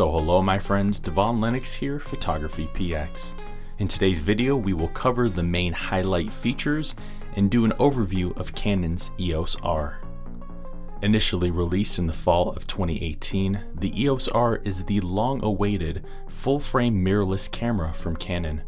So hello my friends, Devon Lennox here, Photography PX. In today's video we will cover the main highlight features and do an overview of Canon's EOS R. Initially released in the fall of 2018, the EOS R is the long-awaited full-frame mirrorless camera from Canon.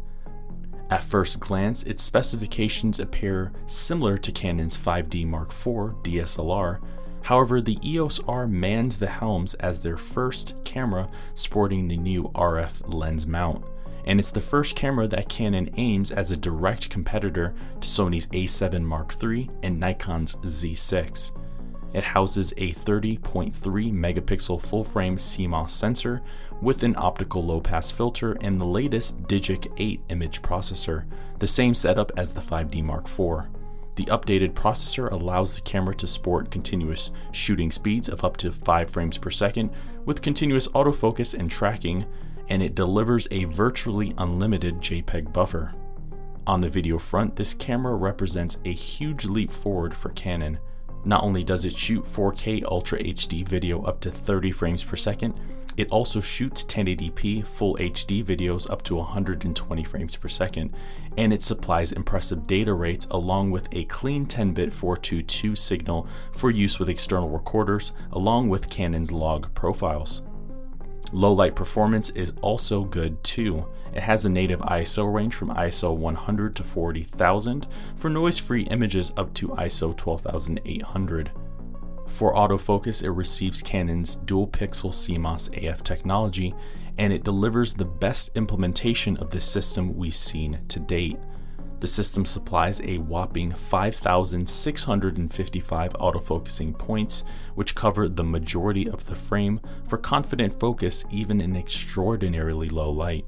At first glance, its specifications appear similar to Canon's 5D Mark IV DSLR, However, the EOS R mans the helms as their first camera sporting the new RF lens mount, and it's the first camera that Canon aims as a direct competitor to Sony's A7 Mark III and Nikon's Z6. It houses a 30.3 megapixel full frame CMOS sensor with an optical low pass filter and the latest Digic 8 image processor, the same setup as the 5D Mark IV. The updated processor allows the camera to sport continuous shooting speeds of up to 5 frames per second with continuous autofocus and tracking, and it delivers a virtually unlimited JPEG buffer. On the video front, this camera represents a huge leap forward for Canon. Not only does it shoot 4K Ultra HD video up to 30 frames per second, it also shoots 1080p full HD videos up to 120 frames per second, and it supplies impressive data rates along with a clean 10-bit 422 signal for use with external recorders along with Canon's log profiles. Low light performance is also good too. It has a native ISO range from ISO 100 to 40,000 for noise-free images up to ISO 12800. For autofocus, it receives Canon's dual pixel CMOS AF technology, and it delivers the best implementation of the system we've seen to date. The system supplies a whopping 5,655 autofocusing points, which cover the majority of the frame for confident focus even in extraordinarily low light.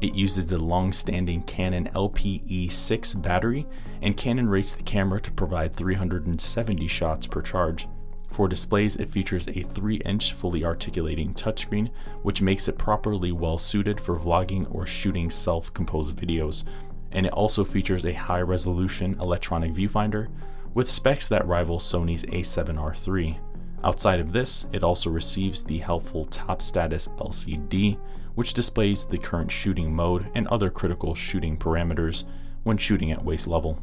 It uses the long-standing Canon LPE6 battery, and Canon rates the camera to provide 370 shots per charge. For displays, it features a 3-inch fully articulating touchscreen, which makes it properly well suited for vlogging or shooting self-composed videos. And it also features a high-resolution electronic viewfinder, with specs that rival Sony's a7R III. Outside of this, it also receives the helpful top status LCD, which displays the current shooting mode and other critical shooting parameters when shooting at waist level.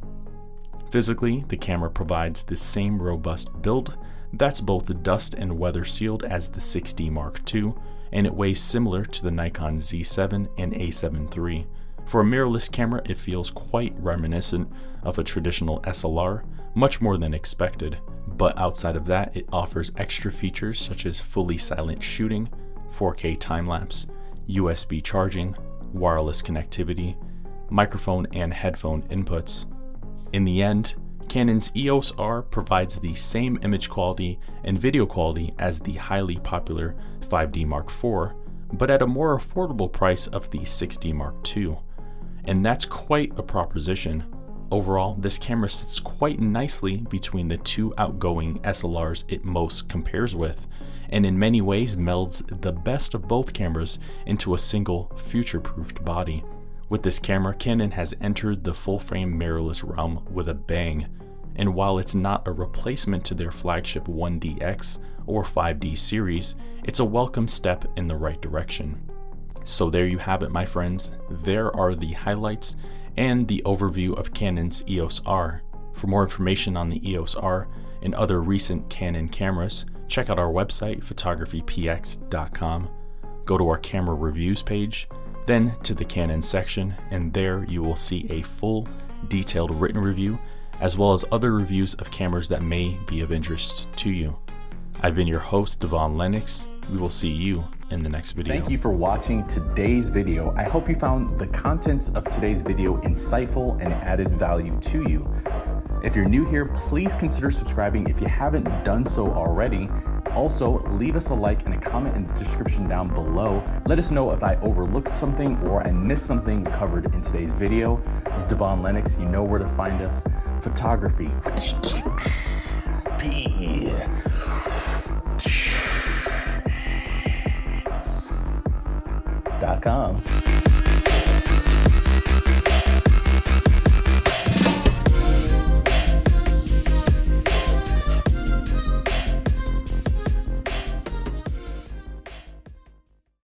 Physically, the camera provides the same robust build that's both dust and weather sealed as the 6D Mark II, and it weighs similar to the Nikon Z7 and A7 III. For a mirrorless camera, it feels quite reminiscent of a traditional SLR, much more than expected, but outside of that, it offers extra features such as fully silent shooting, 4K time lapse, USB charging, wireless connectivity, microphone and headphone inputs. In the end, Canon's EOS R provides the same image quality and video quality as the highly popular 5D Mark IV, but at a more affordable price of the 6D Mark II. And that's quite a proposition. Overall, this camera sits quite nicely between the two outgoing SLRs it most compares with, and in many ways melds the best of both cameras into a single future-proofed body. With this camera, Canon has entered the full-frame mirrorless realm with a bang, and while it's not a replacement to their flagship 1DX or 5D series, it's a welcome step in the right direction. So there you have it my friends, there are the highlights and the overview of Canon's EOS R. For more information on the EOS R and other recent Canon cameras, check out our website, photographypx.com. Go to our camera reviews page, then to the Canon section, and there you will see a full, detailed written review, as well as other reviews of cameras that may be of interest to you. I've been your host, Devon Lennox. We will see you in the next video. Thank you for watching today's video. I hope you found the contents of today's video insightful and added value to you. If you're new here, please consider subscribing if you haven't done so already. Also, leave us a like and a comment in the description down below. Let us know if I overlooked something or I missed something covered in today's video. This is Devon Lennox. You know where to find us. Photography. P. Dot com.